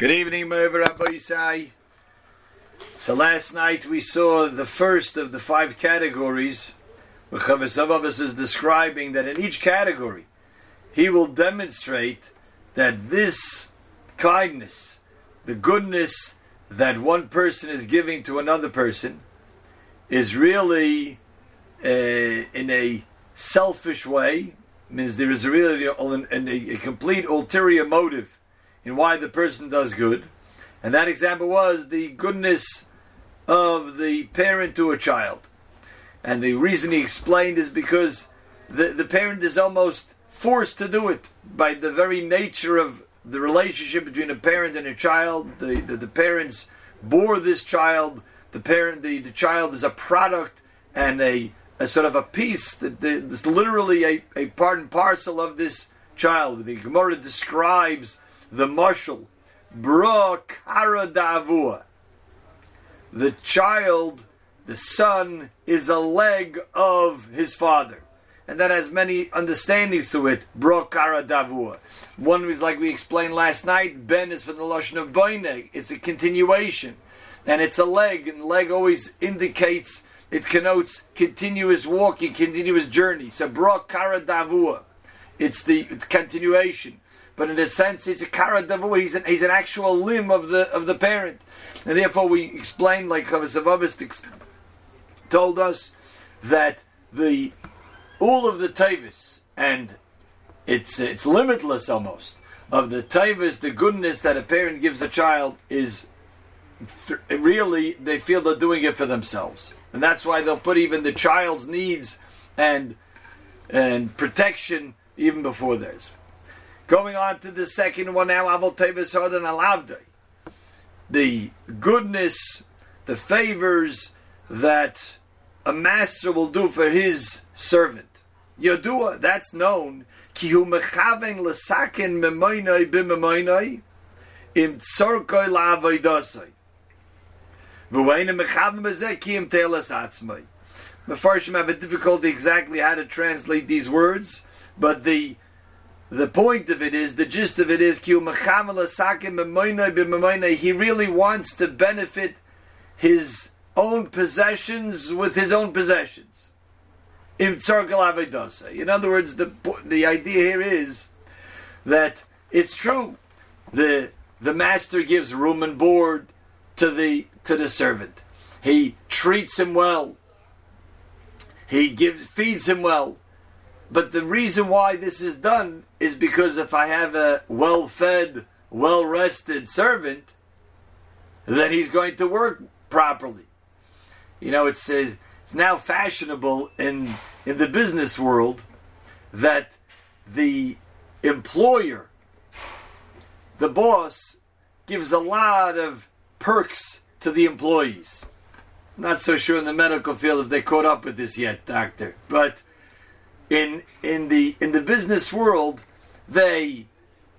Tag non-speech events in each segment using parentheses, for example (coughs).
Good evening, Merva Rabbi Yisai. So last night we saw the first of the five categories where is describing that in each category he will demonstrate that this kindness, the goodness that one person is giving to another person, is really uh, in a selfish way, means there is really a, a, a complete ulterior motive in why the person does good. And that example was the goodness of the parent to a child. And the reason he explained is because the, the parent is almost forced to do it by the very nature of the relationship between a parent and a child. The, the, the parents bore this child. The parent, the, the child is a product and a, a sort of a piece that is literally a, a part and parcel of this child. The Gemara describes the marshal, bra kara davua. The child, the son, is a leg of his father. And that has many understandings to it. Bro kara davua. One is like we explained last night. Ben is from the lashon of boine. It's a continuation, and it's a leg. And leg always indicates it connotes continuous walking, continuous journey. So bro kara davua. It's the continuation but in a sense, it's a karadavu. He's an, he's an actual limb of the of the parent, and therefore we explain like Chavasavavistics told us that the all of the tavis and it's it's limitless almost of the tavis, the goodness that a parent gives a child is really they feel they're doing it for themselves, and that's why they'll put even the child's needs and and protection even before theirs. Going on to the second one now, Avol Tevis Hodan Alavdei. The goodness, the favors that a master will do for his servant. Yodua, that's known. Kihu mechaven lesaken memoinoi bimemoinoi im tzorkoi la'avoidosoi. V'weina mechaven bezeh ki im telas. Mefarshim have a difficulty exactly how to translate these words, but the the point of it is, the gist of it is, he really wants to benefit his own possessions with his own possessions. In other words, the the idea here is that it's true. The the master gives room and board to the to the servant. He treats him well. He gives feeds him well. But the reason why this is done is because if I have a well fed, well rested servant, then he's going to work properly. You know, it's, uh, it's now fashionable in, in the business world that the employer, the boss, gives a lot of perks to the employees. I'm not so sure in the medical field if they caught up with this yet, doctor. But in in the in the business world, they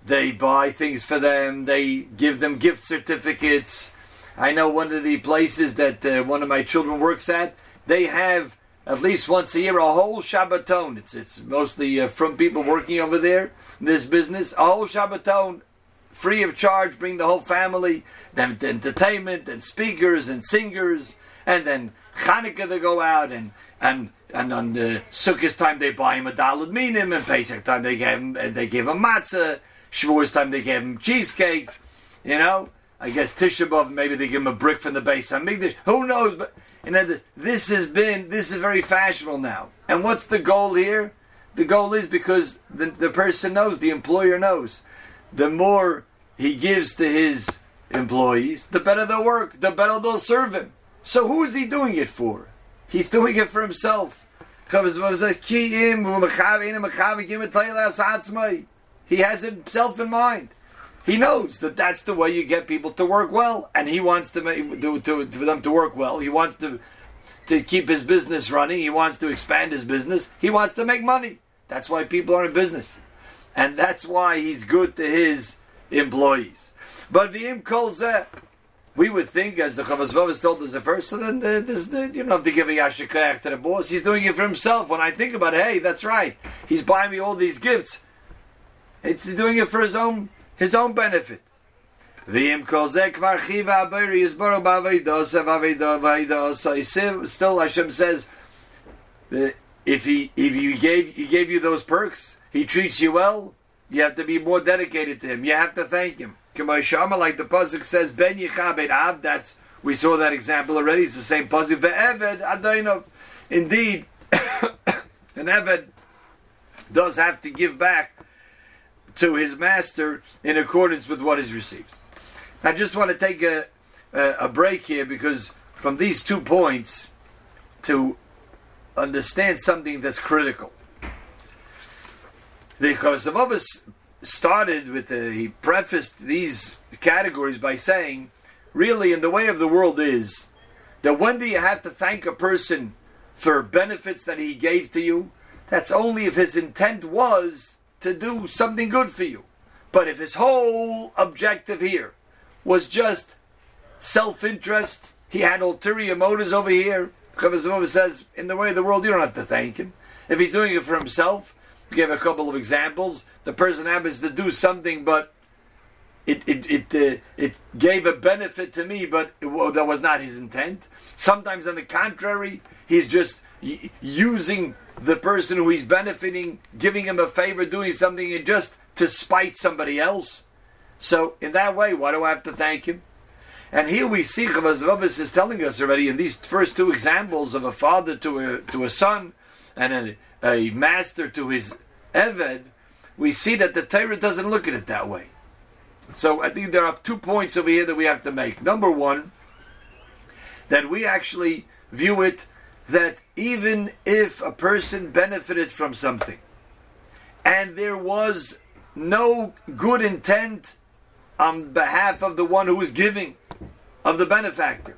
they buy things for them. They give them gift certificates. I know one of the places that uh, one of my children works at. They have at least once a year a whole Shabbaton. It's it's mostly uh, from people working over there in this business. A whole Shabbaton, free of charge. Bring the whole family. Then the entertainment and speakers and singers, and then Hanukkah they go out and and and on the Sukkot time they buy him a daled minim, and Pesach time they give him they give him matzah. Shavuos time they give him cheesecake. You know, I guess Tisha B'av maybe they give him a brick from the Beis Hamikdash. Who knows? But you know, this has been this is very fashionable now. And what's the goal here? The goal is because the, the person knows, the employer knows. The more he gives to his employees, the better they'll work, the better they'll serve him. So who is he doing it for? He's doing it for himself. He has himself in mind. He knows that that's the way you get people to work well, and he wants to make to, to, for them to work well. He wants to to keep his business running. He wants to expand his business. He wants to make money. That's why people are in business, and that's why he's good to his employees. But v'im kol we would think, as the Chavas Vavas told us at first, so then the, this, the, you don't have to give a yashikayach to the boss. He's doing it for himself. When I think about it, hey, that's right. He's buying me all these gifts. It's doing it for his own his own benefit. Still Hashem says, if he if you gave he gave you those perks, he treats you well, you have to be more dedicated to him. You have to thank him. Shama, like the pasuk says, Ben Yichabed Av. That's we saw that example already. It's the same pasuk. Ve'eved Adonov. Indeed, (coughs) an Eved does have to give back to his master in accordance with what is received. I just want to take a, a, a break here because from these two points to understand something that's critical. Because the Kosovovas started with the, he prefaced these categories by saying, really, in the way of the world is that when do you have to thank a person for benefits that he gave to you? That's only if his intent was to do something good for you. But if his whole objective here was just self interest, he had ulterior motives over here. Chavazova says, in the way of the world, you don't have to thank him. If he's doing it for himself, give a couple of examples. The person happens to do something, but it it it uh, it gave a benefit to me, but it, that was not his intent. Sometimes, on the contrary, he's just using the person who he's benefiting, giving him a favor, doing something, just to spite somebody else. So, in that way, why do I have to thank him? And here we see Chavaz is telling us already in these first two examples of a father to a to a son and a, a master to his Eved, we see that the Torah doesn't look at it that way. So I think there are two points over here that we have to make. Number one, that we actually view it that even if a person benefited from something and there was no good intent on behalf of the one who was giving, of the benefactor,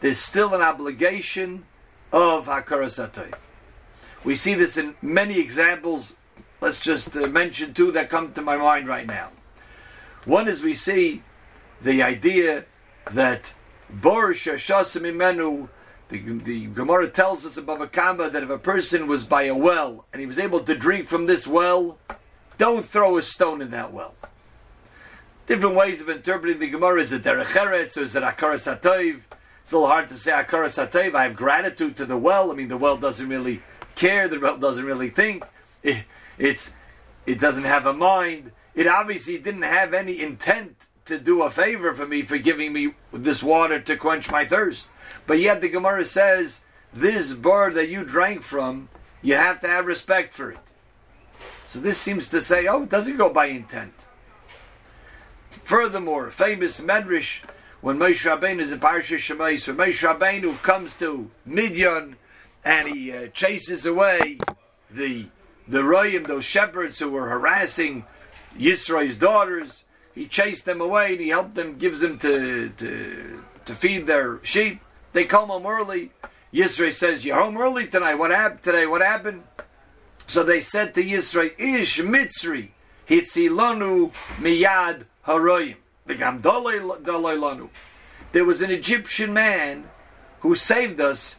there's still an obligation of Hakaras We see this in many examples. Let's just uh, mention two that come to my mind right now. One is we see the idea that Bor Shashasim Imenu, the, the Gemara tells us above a kamba that if a person was by a well and he was able to drink from this well, don't throw a stone in that well. Different ways of interpreting the Gemara. Is it Derech Eretz or is it Akaras It's a little hard to say Akaras I have gratitude to the well. I mean, the well doesn't really care. The well doesn't really think. It, it's, it doesn't have a mind. It obviously didn't have any intent to do a favor for me for giving me this water to quench my thirst. But yet the Gemara says, this bird that you drank from, you have to have respect for it. So this seems to say, oh, it doesn't go by intent. Furthermore, famous Medrash when Moshe Rabbeinu is in Parsha Shemais, when Moshe Rabbeinu comes to Midian and he uh, chases away the the Royim, those shepherds who were harassing Yisro's daughters, he chased them away and he helped them, gives them to, to, to feed their sheep. They come home early. Yisro says, You're home early tonight. What happened today? What happened? So they said to Yisro, Ish Mitzri, Hitzilonu Miyad Haroyim. There was an Egyptian man who saved us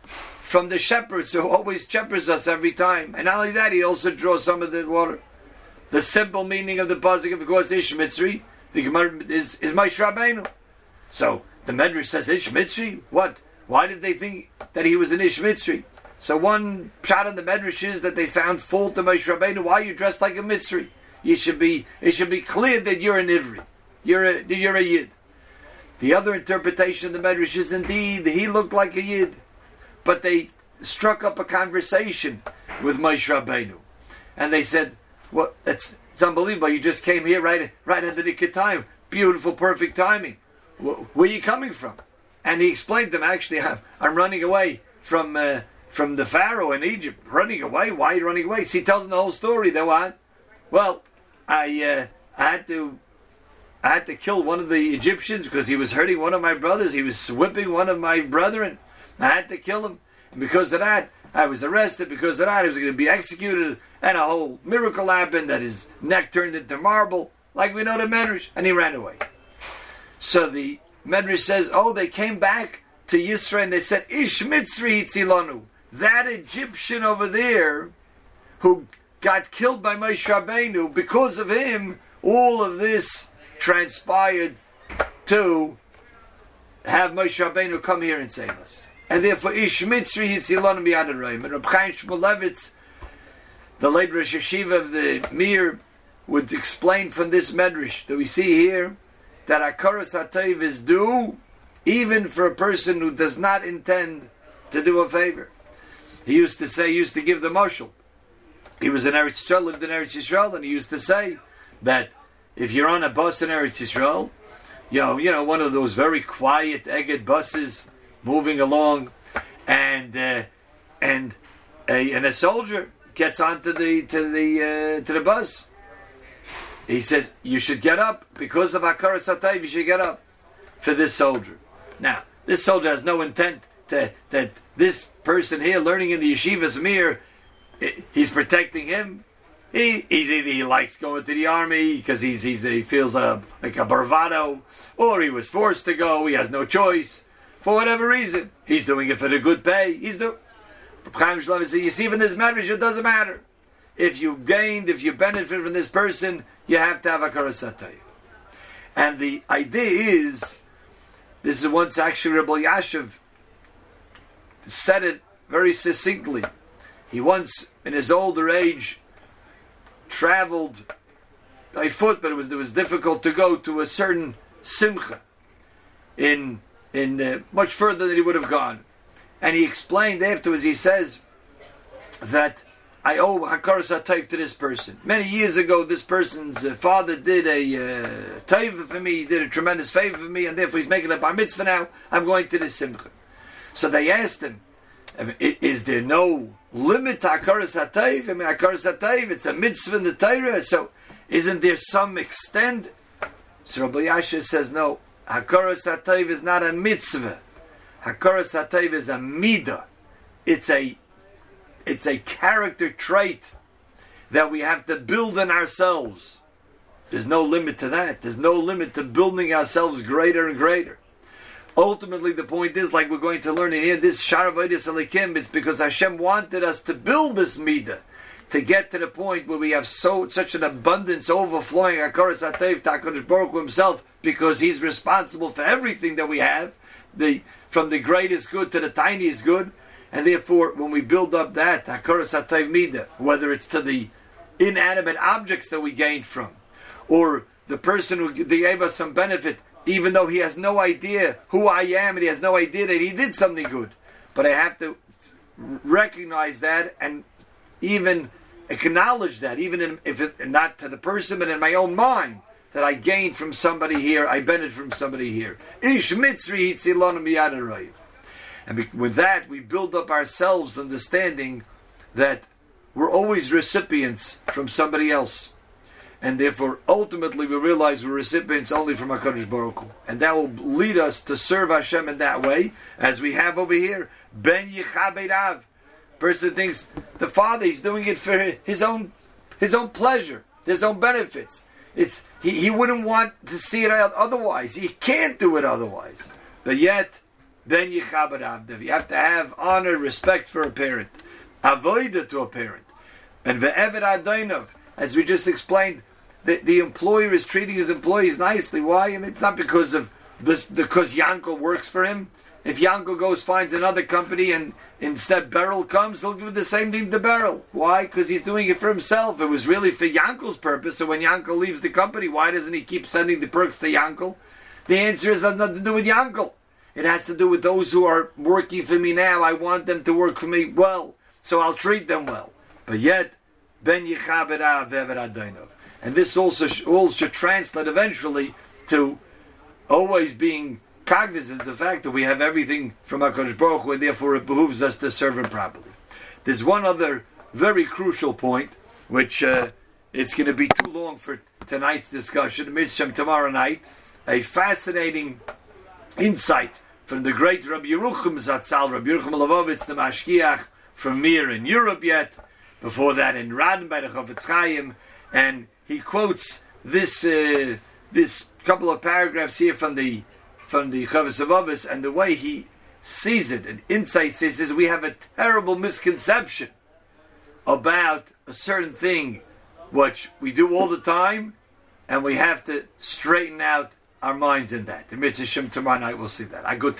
from the shepherds who always shepherds us every time. And not only that, he also draws some of the water. The simple meaning of the pasuk, of course, Ish Mitzri, the Gemara is, is Moshe Rabbeinu. So the Medrash says Ish Mitzri? What? Why did they think that he was an Ish Mitzri? So one shot in the Medrash is that they found fault to Moshe Rabbeinu. Why are you dressed like a Mitzri? You should be. It should be clear that you're an Ivri. You're a, you're a Yid. The other interpretation of the Medrash is indeed he looked like a Yid, but they struck up a conversation with Moshe Rabbeinu, and they said, "What? Well, it's it's unbelievable. You just came here right right at the nick of time. Beautiful, perfect timing. Where are you coming from?" And he explained to them, "Actually, I'm, I'm running away from." Uh, from the Pharaoh in Egypt, running away. Why are you running away? So he tells them the whole story. They what? Well, I uh, I had to I had to kill one of the Egyptians because he was hurting one of my brothers. He was whipping one of my brethren. I had to kill him. And because of that, I was arrested. Because of that, I was going to be executed. And a whole miracle happened that his neck turned into marble, like we know the Medrash. And he ran away. So the Medrash says, oh, they came back to Yisro and they said, Ish Mitzri Hitzilonu. That Egyptian over there who got killed by Moshe Rabbeinu, because of him, all of this transpired to have Moshe Rabbeinu come here and save us. And therefore, Ish Mitzri Biyadaroim. And Reb Chaim Shmulevitz, the late Rosh Yeshiva of the Mir, would explain from this medrash that we see here that Akaras HaTayv is due even for a person who does not intend to do a favor. He used to say, he used to give the marshal. He was in Eretz Yisrael, lived in Eretz Yisrael, and he used to say that if you're on a bus in Eretz Yisrael, you know, you know, one of those very quiet Egged buses moving along, and uh, and a and a soldier gets onto the to the uh, to the bus. He says you should get up because of Akarat Satayv. You should get up for this soldier. Now, this soldier has no intent to that this person here learning in the yeshiva's Zamir, he's protecting him. He, he, he likes going to the army because he's, he's, he feels a, like a bravado, or he was forced to go, he has no choice. For whatever reason, he's doing it for the good pay. He's doing. Chaim Shlomo says, You see, in this marriage, it doesn't matter. If you gained, if you benefit from this person, you have to have a karasatay. And the idea is, this is once actually Rabbi Yashiv said it very succinctly. He once, in his older age, traveled by foot, but it was it was difficult to go to a certain simcha in in uh, much further than he would have gone. And he explained afterwards. He says that I owe hakaras type to this person. Many years ago, this person's uh, father did a uh, for me. He did a tremendous favor for me, and therefore he's making a bar mitzvah now. I'm going to this simcha. So they asked him, is there no limit to Akaras HaTayv? I mean, Akaras HaTayv, it's a mitzvah in the Torah, so isn't there some extent? So Rabbi Yasha says, no, Hakaras HaTayv is not a mitzvah. Hakaras HaTayv is a midah. It's a, it's a character trait that we have to build in ourselves. There's no limit to that. There's no limit to building ourselves greater and greater. Ultimately, the point is, like we're going to learn in here, this Sharavodis Alikim, it's because Hashem wanted us to build this Midah, to get to the point where we have so such an abundance, overflowing Akaras Atev Takadosh Baruch himself, because He's responsible for everything that we have, the from the greatest good to the tiniest good, and therefore, when we build up that Akaras Atev Midah, whether it's to the inanimate objects that we gained from, or the person who gave us some benefit even though he has no idea who I am and he has no idea that he did something good. But I have to recognize that and even acknowledge that, even in, if it, not to the person, but in my own mind, that I gained from somebody here, I benefit from somebody here. Ish mitzri And with that, we build up ourselves understanding that we're always recipients from somebody else and therefore ultimately we realize we're recipients only from HaKadosh Baruch Hu. And that will lead us to serve Hashem in that way, as we have over here. Ben Yichabedav. Person thinks the father he's doing it for his own his own pleasure, his own benefits. It's he, he wouldn't want to see it out otherwise. He can't do it otherwise. But yet, Yichabedav. You have to have honor, respect for a parent, avoid it to a parent, and ve'eved adonov, as we just explained the, the employer is treating his employees nicely. Why? I mean, it's not because of this, because Yankel works for him. If Yankel goes finds another company and instead Beryl comes, he'll do the same thing to Beryl. Why? Because he's doing it for himself. It was really for Yankel's purpose. So when Yankel leaves the company, why doesn't he keep sending the perks to Yankel? The answer is has nothing to do with Yankel. It has to do with those who are working for me now. I want them to work for me well, so I'll treat them well. But yet, ben yichabed av and this also all should translate eventually to always being cognizant of the fact that we have everything from HaKadosh Baruch and therefore it behooves us to serve Him properly. There's one other very crucial point, which uh, it's going to be too long for tonight's discussion, Mitzvah tomorrow night, a fascinating insight from the great Rabbi Yerucham Zatzal, Rabbi Yerucham Levovitz, the Mashkiach from Mir in Europe yet, before that in Radin by the Chofetz Chaim, and he quotes this uh, this couple of paragraphs here from the from the Chavos of Avos, and the way he sees it and insights is, is we have a terrible misconception about a certain thing which we do all the time and we have to straighten out our minds in that. The mitzvah tomorrow night we'll see that. I go.